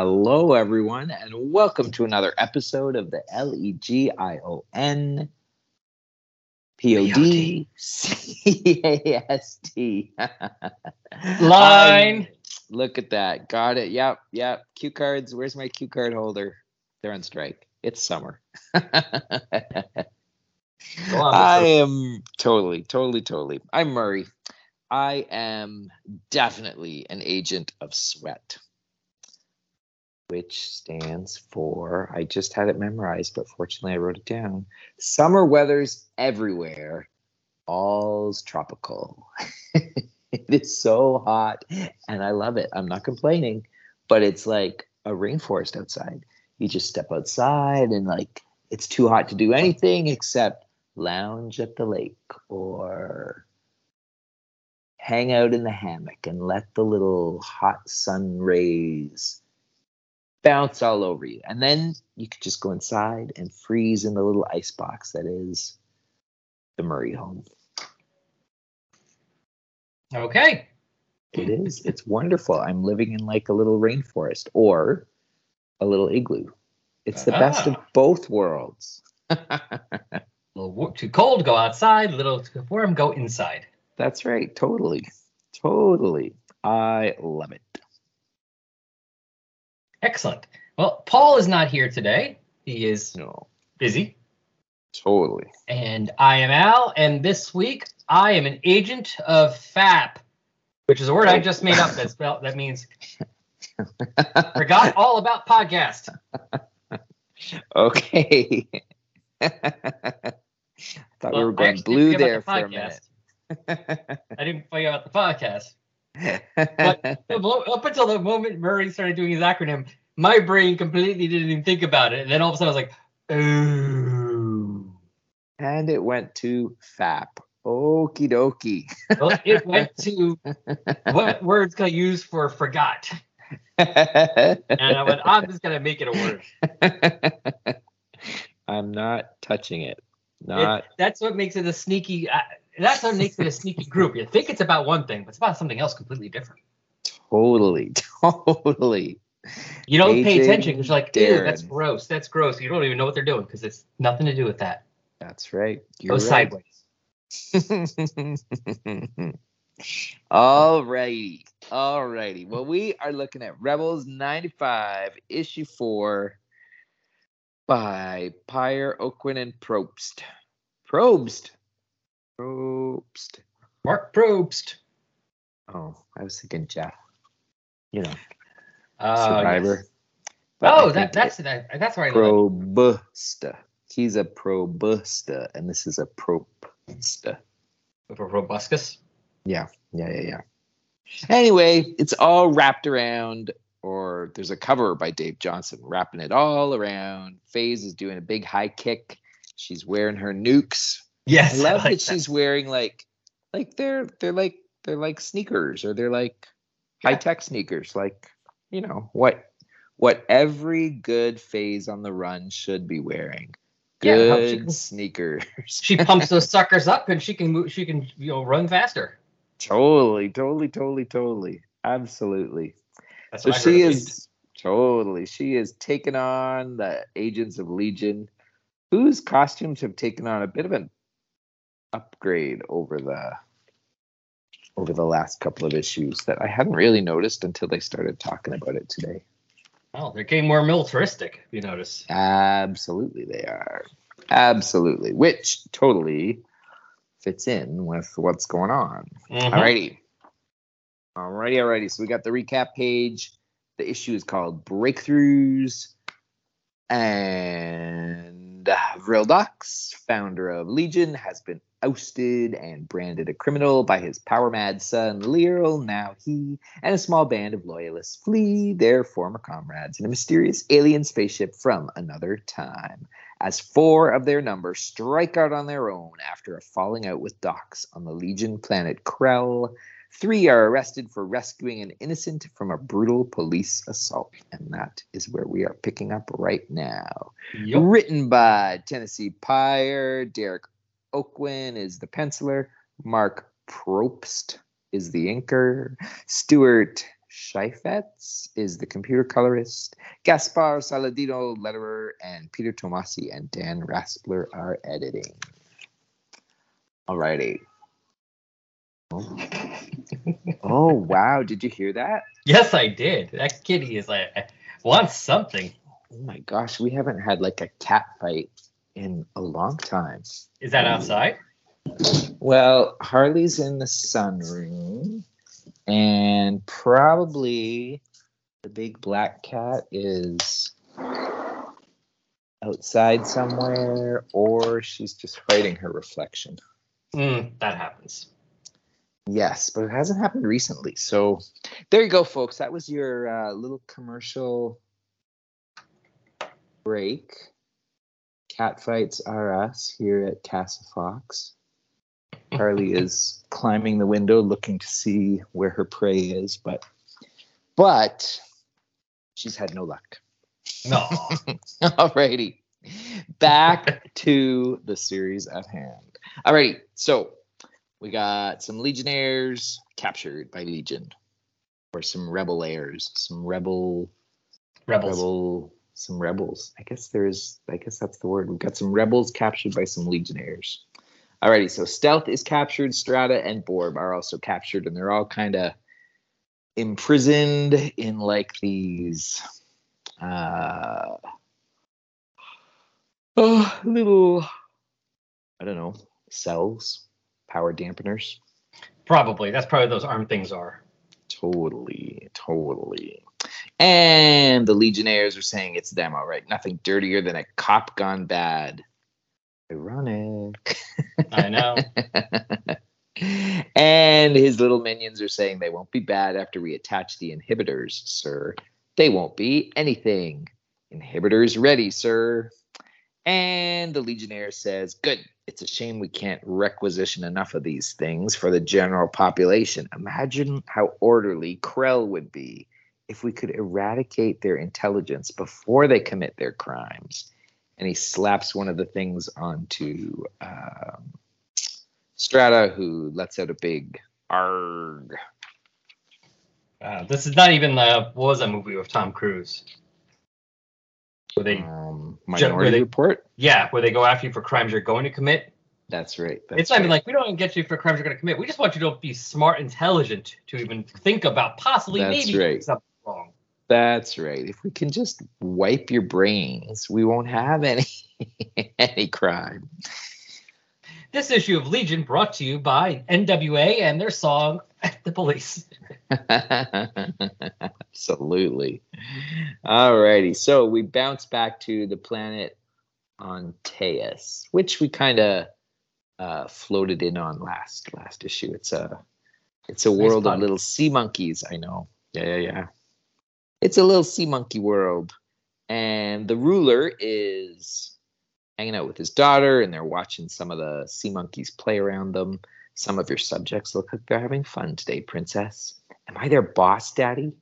Hello, everyone, and welcome to another episode of the L E G I O N P O D C A S T. Line. Um, Look at that. Got it. Yep. Yep. Cue cards. Where's my cue card holder? They're on strike. It's summer. I am totally, totally, totally. I'm Murray. I am definitely an agent of sweat, which stands for, I just had it memorized, but fortunately I wrote it down. Summer weather's everywhere, all's tropical. it is so hot and I love it. I'm not complaining, but it's like a rainforest outside. You just step outside and like it's too hot to do anything except lounge at the lake or hang out in the hammock and let the little hot sun rays bounce all over you. And then you could just go inside and freeze in the little ice box that is the Murray home. Okay. It is. It's wonderful. I'm living in like a little rainforest or a little igloo. It's the best of Ah. both worlds. A little too cold, go outside. A little too warm, go inside. That's right. Totally. Totally. I love it. Excellent. Well, Paul is not here today. He is No, busy. totally. And I am Al. And this week, I am an agent of FAP, which is a word I just made up that spell that means forgot all about podcast. okay. I thought we were going blue there for a minute. I didn't forget about the podcast. Up until the moment Murray started doing his acronym, my brain completely didn't even think about it. And then all of a sudden I was like, oh. and it went to FAP. Okie dokie. Well, it went to what words can I use for forgot? And I went, I'm just going to make it a word. I'm not touching it. Not It, that's what makes it a sneaky, uh, that's what makes it a sneaky group. You think it's about one thing, but it's about something else completely different. totally, totally. You don't pay attention because you're like, dude, that's gross. That's gross. You don't even know what they're doing because it's nothing to do with that. That's right. Go You're right. sideways. all righty. All righty. Well, we are looking at Rebels 95, issue four by Peyer, Aucoin, and Probst. Probst. Probst. Mark Probst. Oh, I was thinking Jeff. You know, Uh, Survivor. yes. Oh, that, that's that, that's right. Probusta. He's a Probusta, and this is a Propsta. For Robuscus. Yeah, yeah, yeah, yeah. Anyway, it's all wrapped around, or there's a cover by Dave Johnson wrapping it all around. Phase is doing a big high kick. She's wearing her nukes. Yes, I love like that she's wearing like, like they're they're like they're like sneakers, or they're like Yeah. high tech sneakers, like you know what what every good phase on the run should be wearing. Yeah, Good she sneakers. She pumps those suckers up and she can move, she can you know run faster. Totally, totally, totally, totally. Absolutely. That's So I she is totally, she is taking on the agents of Legion, whose costumes have taken on a bit of an upgrade over the over the last couple of issues that I hadn't really noticed until they started talking about it today. Oh, they're getting more militaristic. If you notice. Absolutely, they are. Absolutely, which totally fits in with what's going on. Mhm. Alrighty. Alrighty, alrighty. So we got the recap page. The issue is called Breakthroughs. And uh, Vril Dox, founder of Legion, has been ousted and branded a criminal by his power mad son Lyrl. Now he and a small band of loyalists flee their former comrades in a mysterious alien spaceship from another time. As four of their number strike out on their own after a falling out with Dox on the Legion planet Krell, Three are arrested for rescuing an innocent from a brutal police assault. And that is where we are picking up right now. Yup. Written by Tennessee Peyer, Derek Aucoin is the penciler, Mark Probst is the inker, Stuart Chaifetz is the computer colorist. Gaspar Saladino, letterer, and Peter Tomasi and Dan Raspler are editing. Alrighty. Oh. oh wow! Did you hear that? Yes, I did. That kitty is like wants something. Oh my gosh, we haven't had like a cat fight in a long time. Is that outside? Well, Harley's in the sunroom, and probably the big black cat is outside somewhere, or she's just fighting her reflection. Mm, that happens. Yes, but it hasn't happened recently. So there you go, folks. That was your uh, little commercial break. Cat fights are us here at Casa Fox. Harley is climbing the window looking to see where her prey is, but but she's had no luck. No. Alrighty. Back to the series at hand. Alrighty, so we got some legionnaires captured by Legion. Or some rebel heirs, some rebel Rebels. rebel some rebels. I guess there's I guess that's the word. We've got some rebels captured by some legionnaires. Alrighty, so Stealth is captured, Strata and Borb are also captured, and they're all kind of imprisoned in like these uh oh, little I don't know, cells, power dampeners. Probably. That's probably those arm things are. Totally, totally. And the Legionnaires are saying it's them, all right. Nothing dirtier than a cop gone bad. Ironic. I know. and his little minions are saying they won't be bad after we attach the inhibitors, sir. They won't be anything. Inhibitors ready, sir. And the Legionnaire says, Good. It's a shame we can't requisition enough of these things for the general population. Imagine how orderly Krell would be if we could eradicate their intelligence before they commit their crimes. And he slaps one of the things onto um, Strata, who lets out a big arg. Uh, this is not even the what was that movie with Tom Cruise? Where they Um, Gen- where Minority they- Report. yeah, where they go after you for crimes you're going to commit. That's right. That's it's not even like we don't even get you for crimes you're going to commit. We just want you to be smart, intelligent to even think about possibly That's maybe right. something wrong. That's right. If we can just wipe your brains, we won't have any any crime. This issue of Legion brought to you by NWA and their song "The Police." Absolutely. Alrighty. So we bounce back to the planet on Teus, which we kind of uh, floated in on last last issue. It's a it's a Nice world of little sea monkeys. I know. Yeah, yeah, yeah. It's a little sea monkey world, and the ruler is hanging out with his daughter, and they're watching some of the sea monkeys play around them. Some of your subjects look like they're having fun today, princess. Am I their boss, daddy?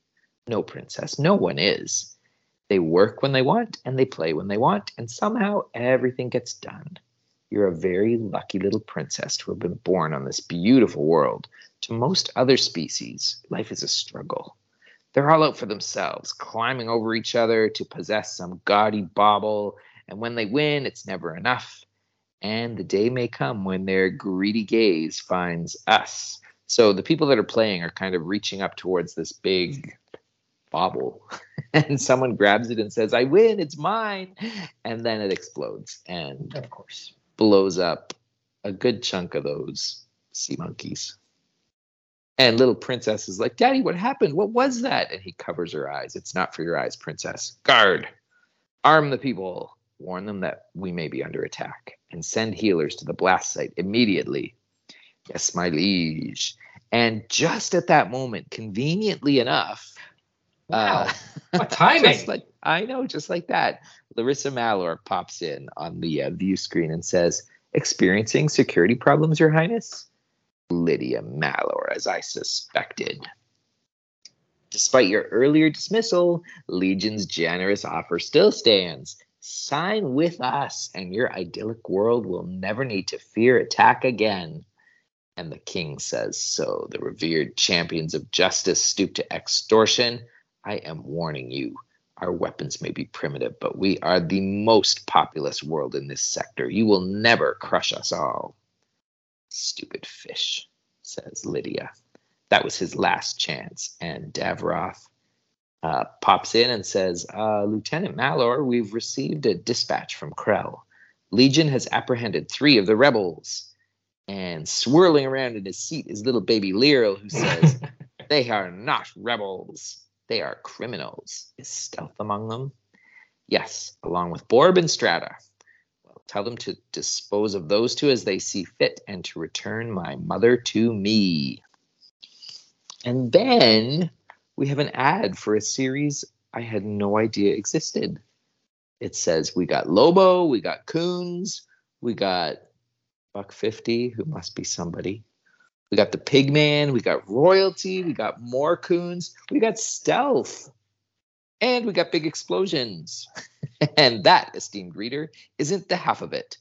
No, princess, no one is. They work when they want and they play when they want, and somehow everything gets done. You're a very lucky little princess to have been born on this beautiful world. To most other species, life is a struggle. They're all out for themselves, climbing over each other to possess some gaudy bauble, and when they win, it's never enough. And the day may come when their greedy gaze finds us. So the people that are playing are kind of reaching up towards this big bauble, and someone grabs it and says, I win, it's mine. And then it explodes and Of course. blows up a good chunk of those sea monkeys. And little princess is like, Daddy, what happened? What was that? And he covers her eyes. It's not for your eyes, princess. Guard, arm the people, warn them that we may be under attack, and send healers to the blast site immediately. Yes, my liege. And just at that moment, conveniently enough, Wow. uh, What timing? just like I know, just like that. Larissa Mallor pops in on the uh, view screen and says, "Experiencing security problems, Your Highness." Lydia Mallor, as I suspected. Despite your earlier dismissal, Legion's generous offer still stands. Sign with us, and your idyllic world will never need to fear attack again. And the king says, So the revered champions of justice stoop to extortion. I am warning you. Our weapons may be primitive, but we are the most populous world in this sector. You will never crush us all. Stupid fish, says Lydia. That was his last chance. And Davroth uh, pops in and says, uh, Lieutenant Mallor, we've received a dispatch from Krell. Legion has apprehended three of the rebels. And swirling around in his seat is little baby Lyrl, who says, They are not rebels. They are criminals. Is stealth among them? Yes, along with Borb and Strata. Tell them to dispose of those two as they see fit and to return my mother to me. And then we have an ad for a series I had no idea existed. It says we got Lobo, we got Coons, we got Buck 50, who must be somebody. We got the Pigman, we got Royalty, we got more Coons, we got Stealth, and we got big explosions. and that, esteemed reader, isn't the half of it.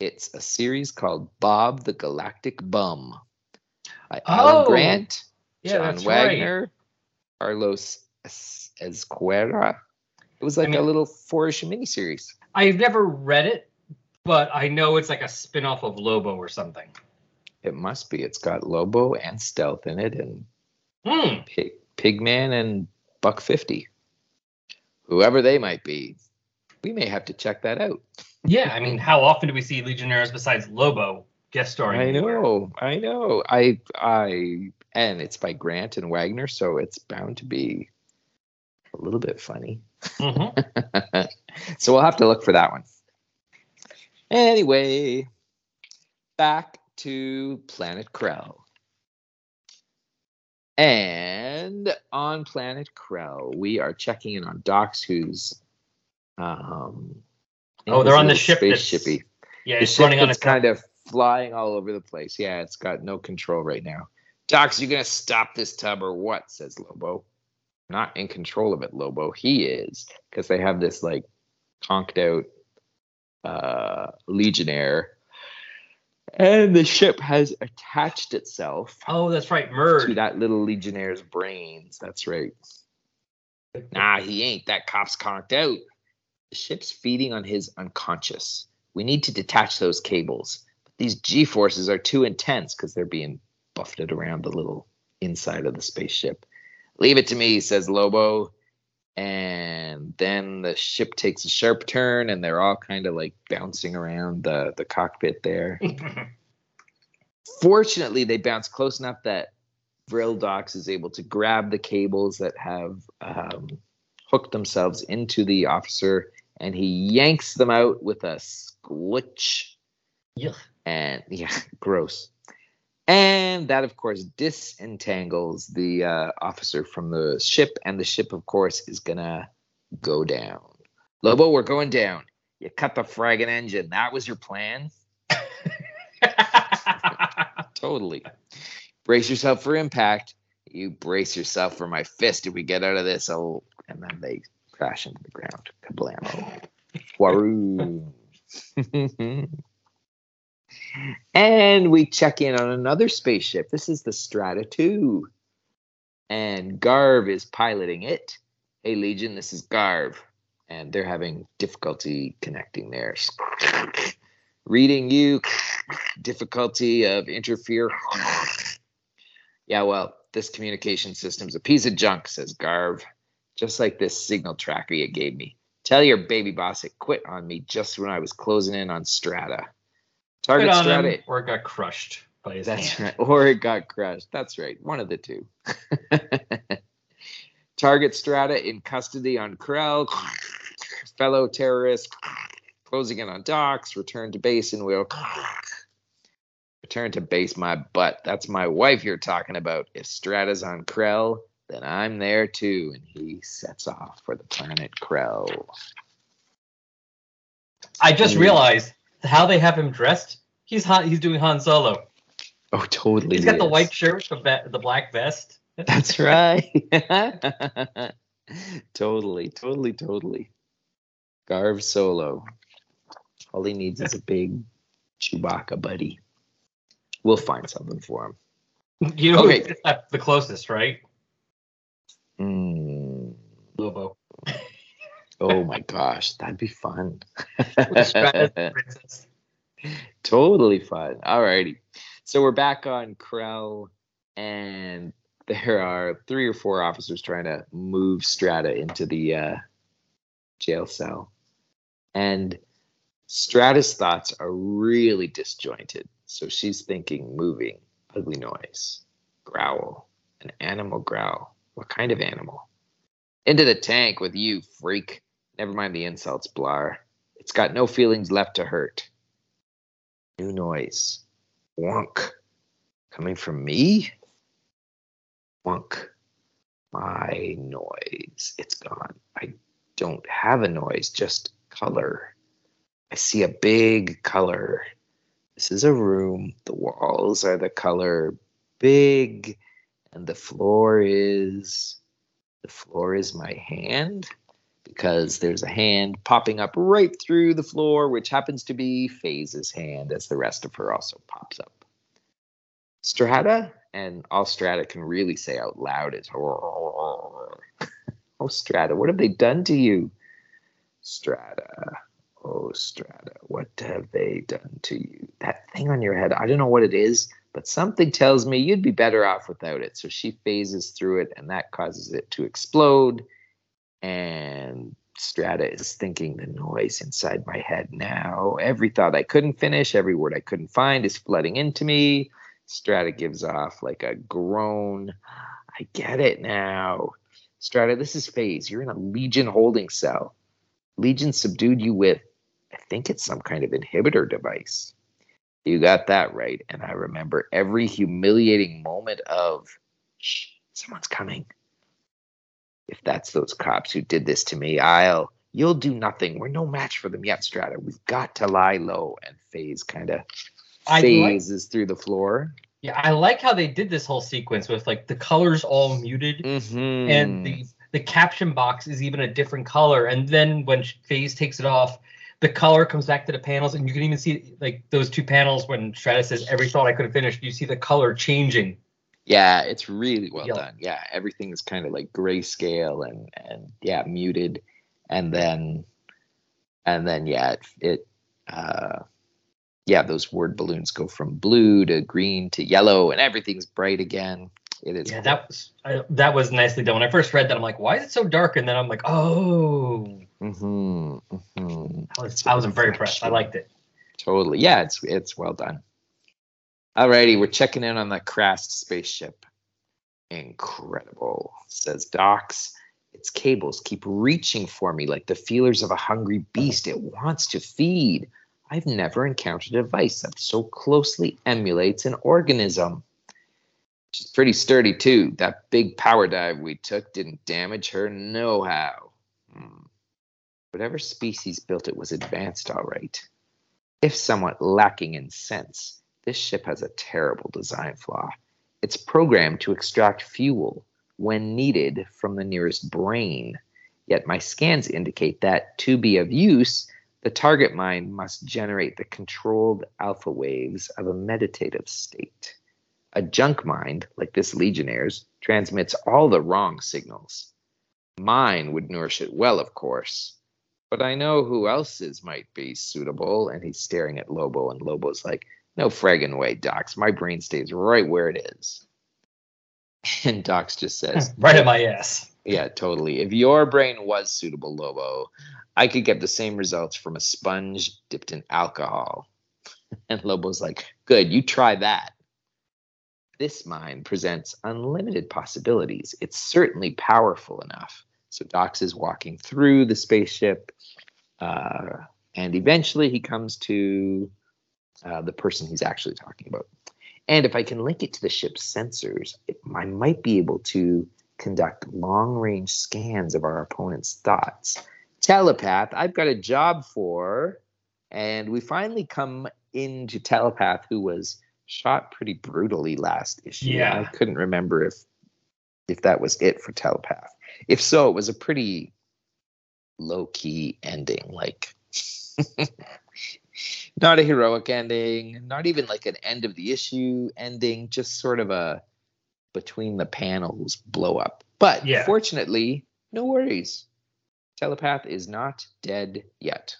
It's a series called Bob the Galactic Bum by Alan Oh, Grant, yeah, John that's right. Wagner, Carlos Es- Ezquerra. It was like mean- a little four-ish miniseries. I've never read it, but I know it's like a spin-off of Lobo or something. It must be. It's got Lobo and Stealth in it, and Hmm. Pig, Pigman and Buck Fifty, whoever they might be. We may have to check that out. Yeah, I mean, how often do we see Legionnaires besides Lobo guest starring? I know, I know. I, I, and it's by Grant and Wagner, so it's bound to be a little bit funny. Mhm. so we'll have to look for that one. Anyway, back to Planet Krell. And on Planet Krell, we are checking in on Dox, who's um Oh, they're on the ship that's- spaceshipy. Yeah, The it's running on a kind of flying all over the place. Yeah, it's got no control right now. Dox, you gonna stop this tub or what? Says Lobo. Not in control of it, Lobo. He is because they have this like conked out uh, Legionnaire, and the ship has attached itself Oh, that's right, to that little Legionnaire's brains. That's right. Nah, he ain't. That cop's conked out. The ship's feeding on his unconscious. We need to detach those cables. But these G forces are too intense because they're being buffeted around the little inside of the spaceship. Leave it to me, says Lobo. And then the ship takes a sharp turn and they're all kind of like bouncing around the, the cockpit there. Fortunately, they bounce close enough that Vril Dox is able to grab the cables that have um, hooked themselves into the officer, and he yanks them out with a squitch. Yuck. And yeah, gross. And that, of course, disentangles the uh, officer from the ship, and the ship, of course, is gonna go down. Lobo, we're going down. You cut the fragging engine. That was your plan. Totally. Brace yourself for impact. You brace yourself for my fist if we get out of this. Oh, and then they crash into the ground. Kablamo. Waroo. and we check in on another spaceship. This is the Strata 2. And Garv is piloting it. Hey, Legion, this is Garv. And they're having difficulty connecting there. Reading you difficulty of interfere. yeah, well, this communication system's a piece of junk, says Garv. Just like this signal tracker you gave me. Tell your baby boss it quit on me just when I was closing in on Strata. Target on Strata. him or it got crushed by his That's hand. right. Or it got crushed. That's right. One of the two. Target Strata in custody on Krell. Fellow terrorist closing in on Dox. Return to base and we'll return to base my butt. That's my wife you're talking about. If Strata's on Krell, then I'm there too. And he sets off for the planet Krell. I just realized how they have him dressed. He's Han, he's doing Han Solo. Oh, totally. He's got the white shirt, the the black vest. That's right. totally, totally, totally. Garv Solo. All he needs is a big Chewbacca buddy. We'll find something for him. You know, Okay. the closest, right? Mm. Lobo. Oh my gosh, that'd be fun. Totally fun. Alrighty. So we're back on Krell, and there are three or four officers trying to move Strata into the uh, jail cell. And Strata's thoughts are really disjointed. So she's thinking moving, ugly noise, growl, an animal growl. What kind of animal? Into the tank with you, freak. Never mind the insults, Blar. It's got no feelings left to hurt. New noise. Wonk. Coming from me? Wonk. My noise. It's gone. I don't have a noise, just color. I see a big color. This is a room. The walls are the color big, and the floor is. The floor is my hand because there's a hand popping up right through the floor, which happens to be Phase's hand, as the rest of her also pops up. Strata, and all Strata can really say out loud is, Oh, Strata, what have they done to you? Strata, oh, Strata, what have they done to you? That thing on your head, I don't know what it is, but something tells me you'd be better off without it. So she phases through it, and that causes it to explode and Strata is thinking the noise inside my head now. Every thought I couldn't finish, every word I couldn't find is flooding into me. Strata gives off like a groan. I get it now. Strata, this is phase. You're in a Legion holding cell. Legion subdued you with, I think it's some kind of inhibitor device. You got that right. And I remember every humiliating moment of, shh, someone's coming if that's those cops who did this to me, I'll you'll do nothing. We're no match for them yet, Strata. We've got to lie low. And Phase kind of I like- phases through the floor. Yeah, I like how they did this whole sequence with like the colors all muted Mm-hmm. and the the caption box is even a different color. And then when Phase takes it off, the color comes back to the panels, and you can even see like those two panels when Stratus says every thought I could have finished. You see the color changing. yeah, it's really well Yeah. done. Yeah, everything is kind of like grayscale and and yeah, muted, and then and then yeah, it, it uh yeah, those word balloons go from blue to green to yellow, and everything's bright again. It is Yeah, cool. that was I, that was nicely done. When I first read that, I'm like, why is it so dark? And then I'm like, oh, Mhm, mhm. I was I was very impressed. I liked it. Totally. Yeah, it's it's well done. Alrighty, we're checking in on the Krast spaceship. Incredible, says Dox. Its cables keep reaching for me like the feelers of a hungry beast. It wants to feed. I've never encountered a device that so closely emulates an organism. She's pretty sturdy too. That big power dive we took didn't damage her no how. Hmm. Whatever species built it was advanced all right. If somewhat lacking in sense, this ship has a terrible design flaw. It's programmed to extract fuel when needed from the nearest brain. Yet my scans indicate that to be of use, the target mind must generate the controlled alpha waves of a meditative state. A junk mind, like this Legionnaire's, transmits all the wrong signals. Mine would nourish it well, of course, but I know who else's might be suitable. And he's staring at Lobo, and Lobo's like, No fragging way, Dox. My brain stays right where it is. And Dox just says, right at my ass. Yeah, totally. If your brain was suitable, Lobo, I could get the same results from a sponge dipped in alcohol. And Lobo's like, Good, you try that. This mind presents unlimited possibilities. It's certainly powerful enough. So Dox is walking through the spaceship, uh, and eventually he comes to uh, the person he's actually talking about. And if I can link it to the ship's sensors, it, I might be able to conduct long range scans of our opponent's thoughts. Telepath, I've got a job for. And we finally come into Telepath, who was shot pretty brutally last issue. Yeah. I couldn't remember if if that was it for Telepath. If so, it was a pretty low key ending. Like not a heroic ending, not even like an end of the issue ending, just sort of a between the panels blow up. But Yeah. fortunately, no worries. Telepath is not dead yet.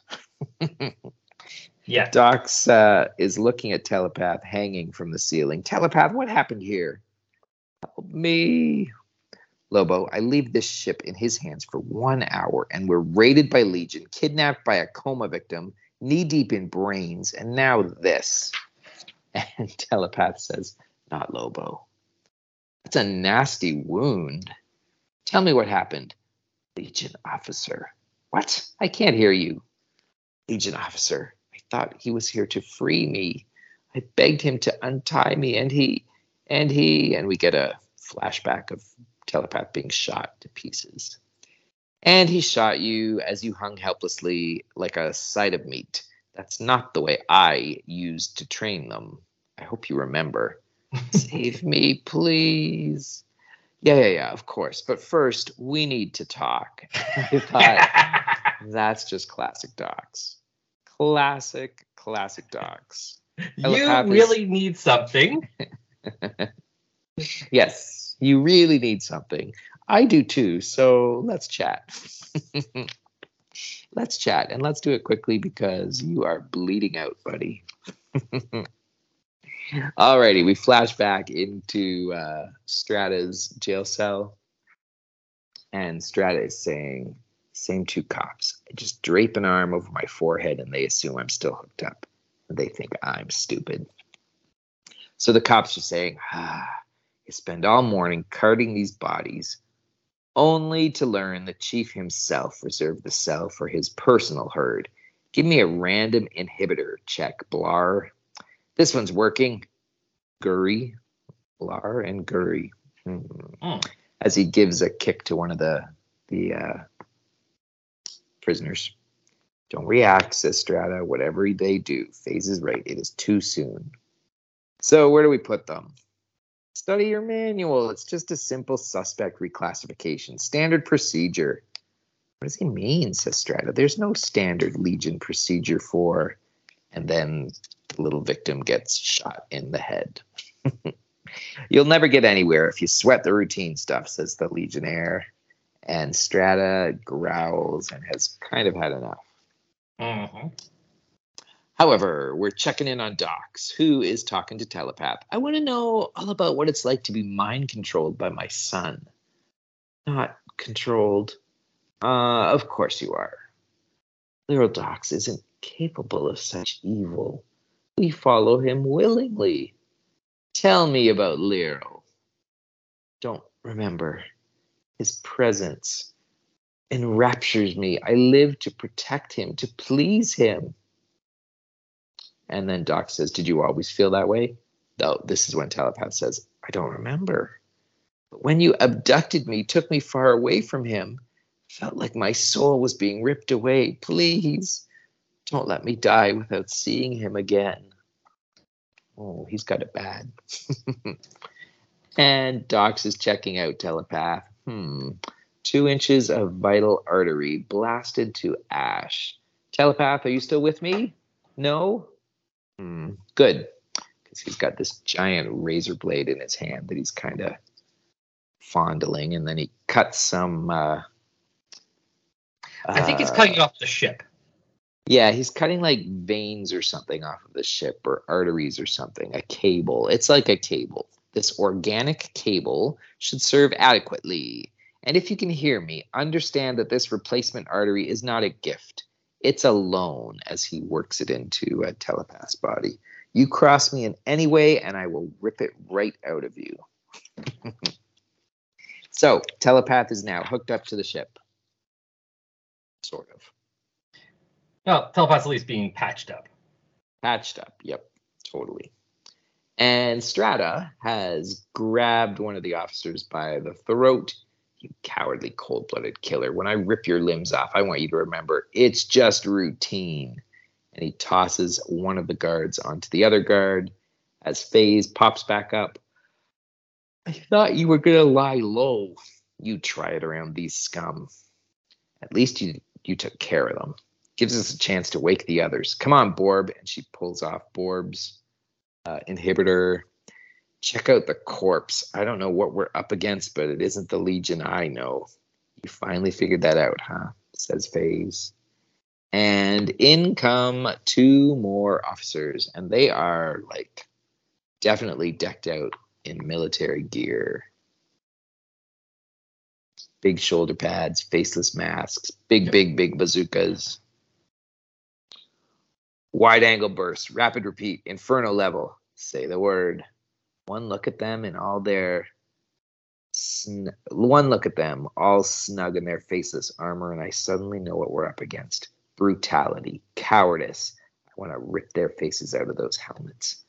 Yeah. Dox uh, is looking at Telepath hanging from the ceiling. Telepath, what happened here? Help me. Lobo, I leave this ship in his hands for one hour, and we're raided by Legion, kidnapped by a coma victim, knee deep in brains, and now this. And Telepath says, Not Lobo. That's a nasty wound. Tell me what happened. Legion officer. What? I can't hear you. Legion officer. I thought he was here to free me. I begged him to untie me, and he, and he, and we get a flashback of Telepath being shot to pieces. And he shot you as you hung helplessly like a side of meat. That's not the way I used to train them. I hope you remember. Save me, please. Yeah, yeah, yeah, of course. But first, we need to talk. I thought that's just classic Dox. Classic, classic Dox. you really need something. Yes, you really need something. I do too. So let's chat. let's chat and let's do it quickly because you are bleeding out, buddy. Alrighty, we flash back into uh, Strata's jail cell, and Strata is saying, "Same two cops. I just drape an arm over my forehead, and they assume I'm still hooked up. They think I'm stupid." So the cops are saying, "Ah." Spend all morning carting these bodies, only to learn the chief himself reserved the cell for his personal herd. Give me a random inhibitor check, Blar. This one's working. Gurry, Blar, and Gurry. Hmm. Hmm. As he gives a kick to one of the the uh, prisoners. Don't react, says Strata. Whatever they do, Phase is right. It is too soon. So where do we put them? Study your manual. It's just a simple suspect reclassification. Standard procedure. What does he mean, says Strata? There's no standard Legion procedure for, and then the little victim gets shot in the head. You'll never get anywhere if you sweat the routine stuff, says the Legionnaire. And Strata growls and has kind of had enough. Mhm. However, we're checking in on Dox, who is talking to Telepath. I want to know all about what it's like to be mind controlled by my son. Not controlled. Uh, of course you are. Little Dox isn't capable of such evil. We follow him willingly. Tell me about Lero. Don't remember. His presence enraptures me. I live to protect him, to please him. And then Doc says, Did you always feel that way? Though this is when Telepath says, I don't remember. But when you abducted me, took me far away from him, felt like my soul was being ripped away. Please don't let me die without seeing him again. Oh, he's got it bad. and Dox is checking out Telepath. Hmm. Two inches of vital artery blasted to ash. Telepath, are you still with me? No? Hmm. Good. Because he's got this giant razor blade in his hand that he's kind of fondling, and then he cuts some. Uh, I think it's uh, cutting off the ship. yeah, he's cutting like veins or something off of the ship or arteries or something, a cable. It's like a cable. This organic cable should serve adequately. And if you can hear me, understand that this replacement artery is not a gift. It's a loan as he works it into a telepath's body. You cross me in any way, and I will rip it right out of you. so, telepath is now hooked up to the ship. Sort of. Well, telepath's at least being patched up. Patched up. Yep, totally. And Strata has grabbed one of the officers by the throat. You cowardly, cold blooded killer. When I rip your limbs off, I want you to remember it's just routine. And he tosses one of the guards onto the other guard as Phase pops back up. I thought you were going to lie low. You try it around these scum. At least you, you took care of them. gives us a chance to wake the others. Come on, Borb. And she pulls off Borb's uh, inhibitor. Check out the corpse. I don't know what we're up against, but it isn't the Legion I know. You finally figured that out, huh? Says Phase. And in come two more officers, and they are like definitely decked out in military gear. Big shoulder pads, faceless masks, big, big, big bazookas. Wide angle burst, rapid repeat, inferno level. Say the word. One look at them and all their sn- one look at them, all snug in their faceless armor, and I suddenly know what we're up against. Brutality, cowardice. I want to rip their faces out of those helmets.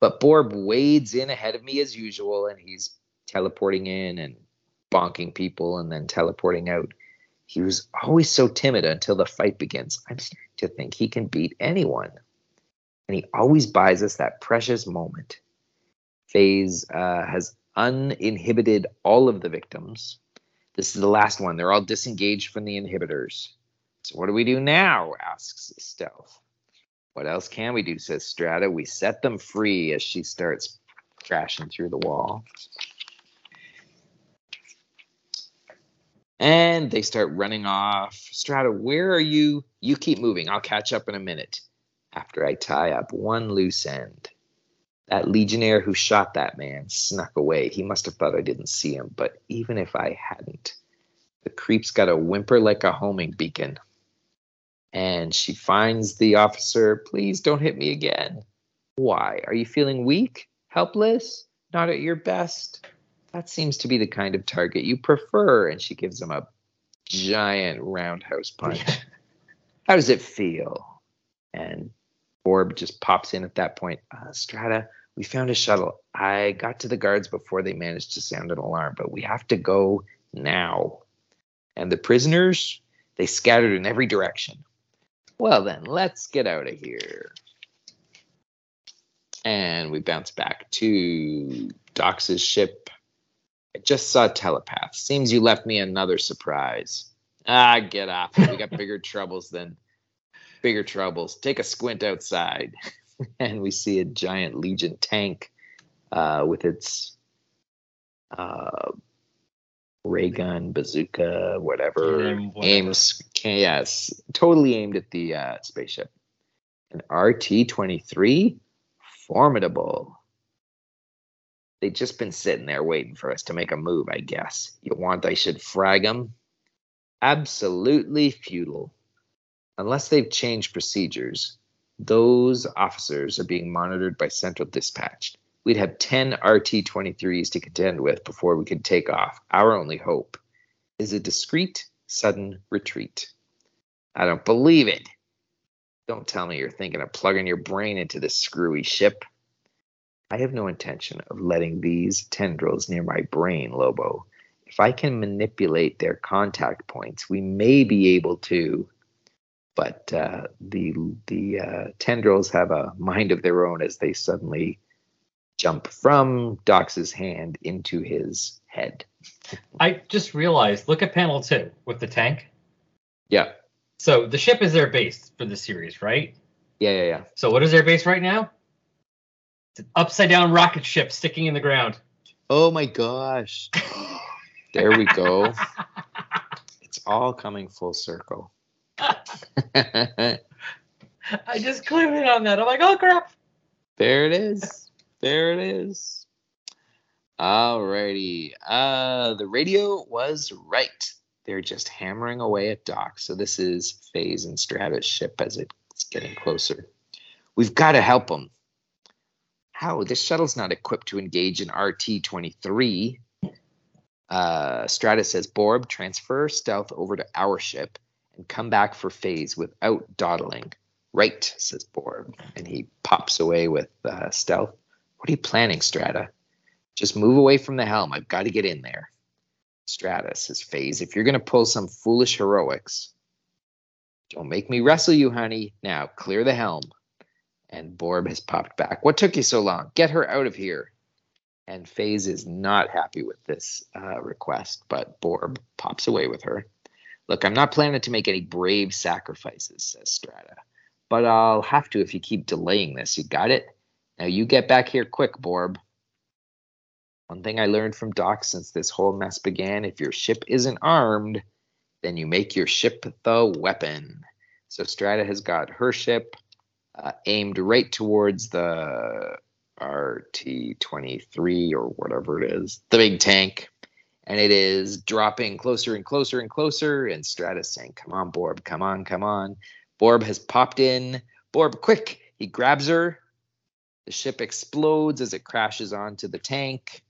But Borb wades in ahead of me as usual, and he's teleporting in and bonking people and then teleporting out. He was always so timid until the fight begins. I'm starting to think he can beat anyone. And he always buys us that precious moment. Phase uh, has uninhibited all of the victims. This is the last one. They're all disengaged from the inhibitors. So what do we do now? asks Stealth. What else can we do? says Strata. We set them free as she starts crashing through the wall. And they start running off. Strata, where are you? You keep moving. I'll catch up in a minute. After I tie up one loose end. That legionnaire who shot that man snuck away. He must have thought I didn't see him, but even if I hadn't, the creep's got a whimper like a homing beacon. And she finds the officer, please don't hit me again. Why? Are you feeling weak? Helpless? Not at your best? That seems to be the kind of target you prefer. And she gives him a giant roundhouse punch. How does it feel? And Borb just pops in at that point. Uh, Strata, we found a shuttle. I got to the guards before they managed to sound an alarm, but we have to go now. And the prisoners, they scattered in every direction. Well, then, let's get out of here. And we bounce back to Dox's ship. I just saw a telepath. Seems you left me another surprise. Ah, get up. We got bigger troubles than bigger troubles. Take a squint outside. and we see a giant Legion tank uh, with its uh, ray gun, bazooka, whatever, whatever. aims. Yes, totally aimed at the uh, spaceship. An RT twenty three, formidable. They've just been sitting there waiting for us to make a move, I guess. You want I should frag them? Absolutely futile. Unless they've changed procedures, those officers are being monitored by Central Dispatch. We'd have 10 RT 23s to contend with before we could take off. Our only hope is a discreet, sudden retreat. I don't believe it. Don't tell me you're thinking of plugging your brain into this screwy ship. I have no intention of letting these tendrils near my brain, Lobo. If I can manipulate their contact points, we may be able to. But uh, the the uh, tendrils have a mind of their own as they suddenly jump from Dox's hand into his head. I just realized. Look at panel two with the tank. Yeah, So the ship is their base for the series, right? yeah, yeah, yeah. So what is their base right now? It's an upside down rocket ship sticking in the ground. Oh my gosh. there we go. It's all coming full circle. I just clicked on that. I'm like, oh crap. There it is. There it is. Alrighty. Uh the radio was right. They're just hammering away at Doc. So this is Phase and Stratus ship as it's getting closer. We've got to help them. How? This shuttle's not equipped to engage in RT 23. Uh, Stratus says, Borb, transfer stealth over to our ship and come back for Phase without dawdling. Right, says Borb, and he pops away with uh, stealth. What are you planning, Strata? Just move away from the helm. I've got to get in there. Strata says, Phase, if you're going to pull some foolish heroics, don't make me wrestle you, honey. Now, clear the helm. And Borb has popped back. What took you so long? Get her out of here. And Phase is not happy with this uh, request, but Borb pops away with her. Look, I'm not planning to make any brave sacrifices, says Strata. But I'll have to if you keep delaying this. You got it? Now you get back here quick, Borb. One thing I learned from Doc since this whole mess began if your ship isn't armed, then you make your ship the weapon. So Strata has got her ship uh, aimed right towards the RT 23 or whatever it is, the big tank. And it is dropping closer and closer and closer. And Strata's saying, Come on, Borb, come on, come on. Borb has popped in. Borb, quick! He grabs her. The ship explodes as it crashes onto the tank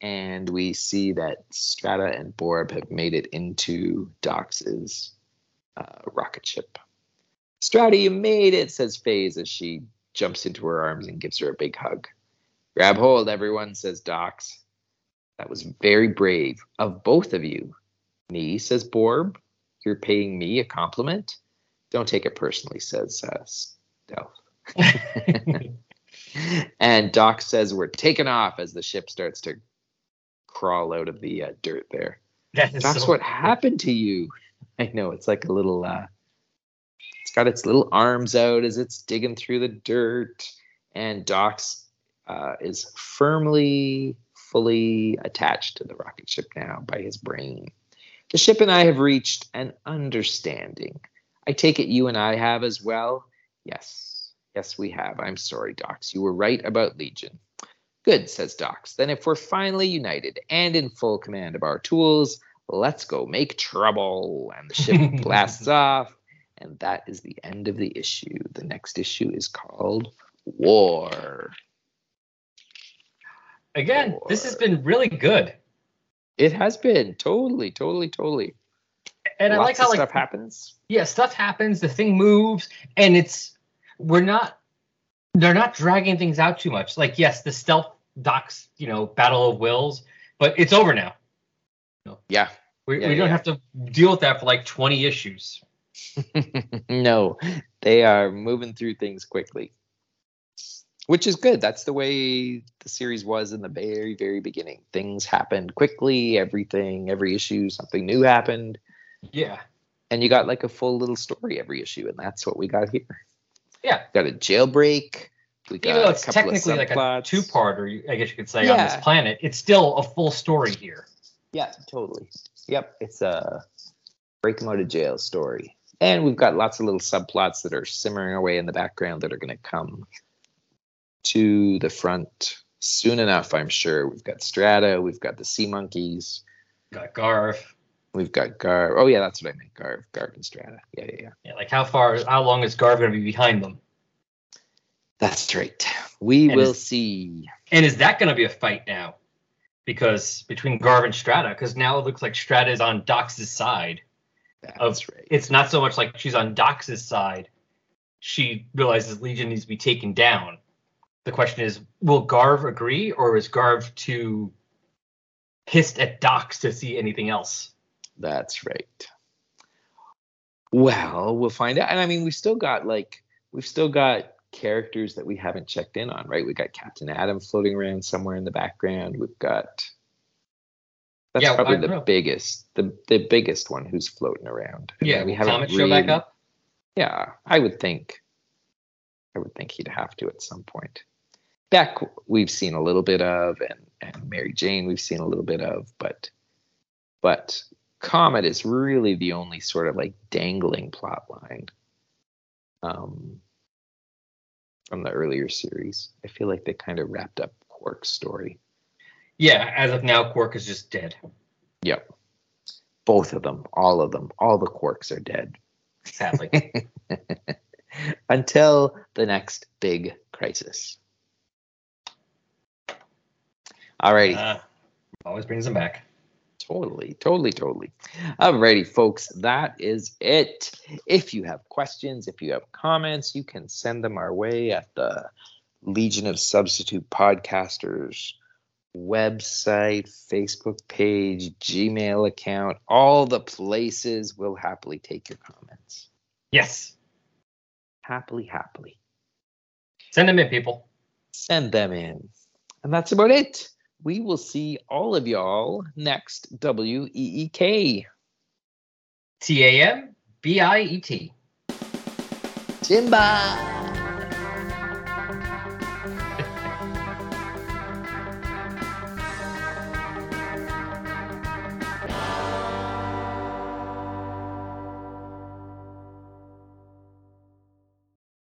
and we see that Strata and Borb have made it into Dox's uh, rocket ship. Strata, you made it, says Phase as she jumps into her arms and gives her a big hug. Grab hold, everyone, says Dox. That was very brave of both of you. Me, says Borb. You're paying me a compliment? Don't take it personally, says uh, Stealth. and Dox says we're taking off as the ship starts to crawl out of the uh, dirt there. That's so what cool. happened to you. I know it's like a little. uh It's got its little arms out as it's digging through the dirt, and Dox uh, is firmly, fully attached to the rocket ship now by his brain. The ship and I have reached an understanding. I take it you and I have as well. Yes, yes, we have. I'm sorry, Dox. You were right about Legion. Good, says Dox. Then if we're finally united and in full command of our tools, let's go make trouble. And the ship blasts off. And that is the end of the issue. The next issue is called War. Again, War. this has been really good. It has been totally, totally, totally. And Lots I like how like stuff happens. Yeah, stuff happens. The thing moves, and it's we're not. They're not dragging things out too much. Like yes, the stealth Dox, you know, battle of wills, but it's over now. Yeah. We, yeah, we don't yeah. have to deal with that for like 20 issues. no, they are moving through things quickly, which is good. That's the way the series was in the very, very beginning. Things happened quickly, everything, every issue, something new happened. Yeah. And you got like a full little story every issue, and that's what we got here. Yeah. Got a jailbreak, we got Even though it's technically like a two-parter, I guess you could say, yeah. on this planet, it's still a full story here. Yeah, totally. Yep, it's a break him out of jail story, and we've got lots of little subplots that are simmering away in the background that are going to come to the front soon enough. I'm sure. We've got Strata, we've got the Sea Monkeys, got Garv. We've got Garv. Oh yeah, that's what I meant. Garv, Garv and Strata. Yeah, yeah, yeah. Yeah, like how far, how long is Garv going to be behind them? That's right. We and will is, see. And is that going to be a fight now? Because between Garv and Strata, because now it looks like Strata is on Dox's side. That's of, right. It's not so much like she's on Dox's side. She realizes Legion needs to be taken down. The question is, will Garv agree, or is Garv too pissed at Dox to see anything else? That's right. Well, we'll find out. And I mean, we've still got like we've still got characters that we haven't checked in on, right? We got Captain adam floating around somewhere in the background. We've got that's yeah, probably the know. biggest, the the biggest one who's floating around. Yeah, we haven't really, show back up. Yeah, I would think. I would think he'd have to at some point. Beck, we've seen a little bit of, and and Mary Jane, we've seen a little bit of, but but Comet is really the only sort of like dangling plot line. Um, from the earlier series. I feel like they kind of wrapped up Quark's story. Yeah, as of now, Quark is just dead. Yep. Both of them, all of them, all the Quarks are dead. Sadly. Until the next big crisis. Alrighty. Uh, always brings them back. Totally, totally, totally. Alrighty, folks, that is it. If you have questions, if you have comments, you can send them our way at the Legion of Substitute Podcasters website, Facebook page, Gmail account, all the places. We'll happily take your comments. Yes. Happily, happily. Send them in, people. Send them in. And that's about it we will see all of y'all next WEEK. T A M B I E T. Timba.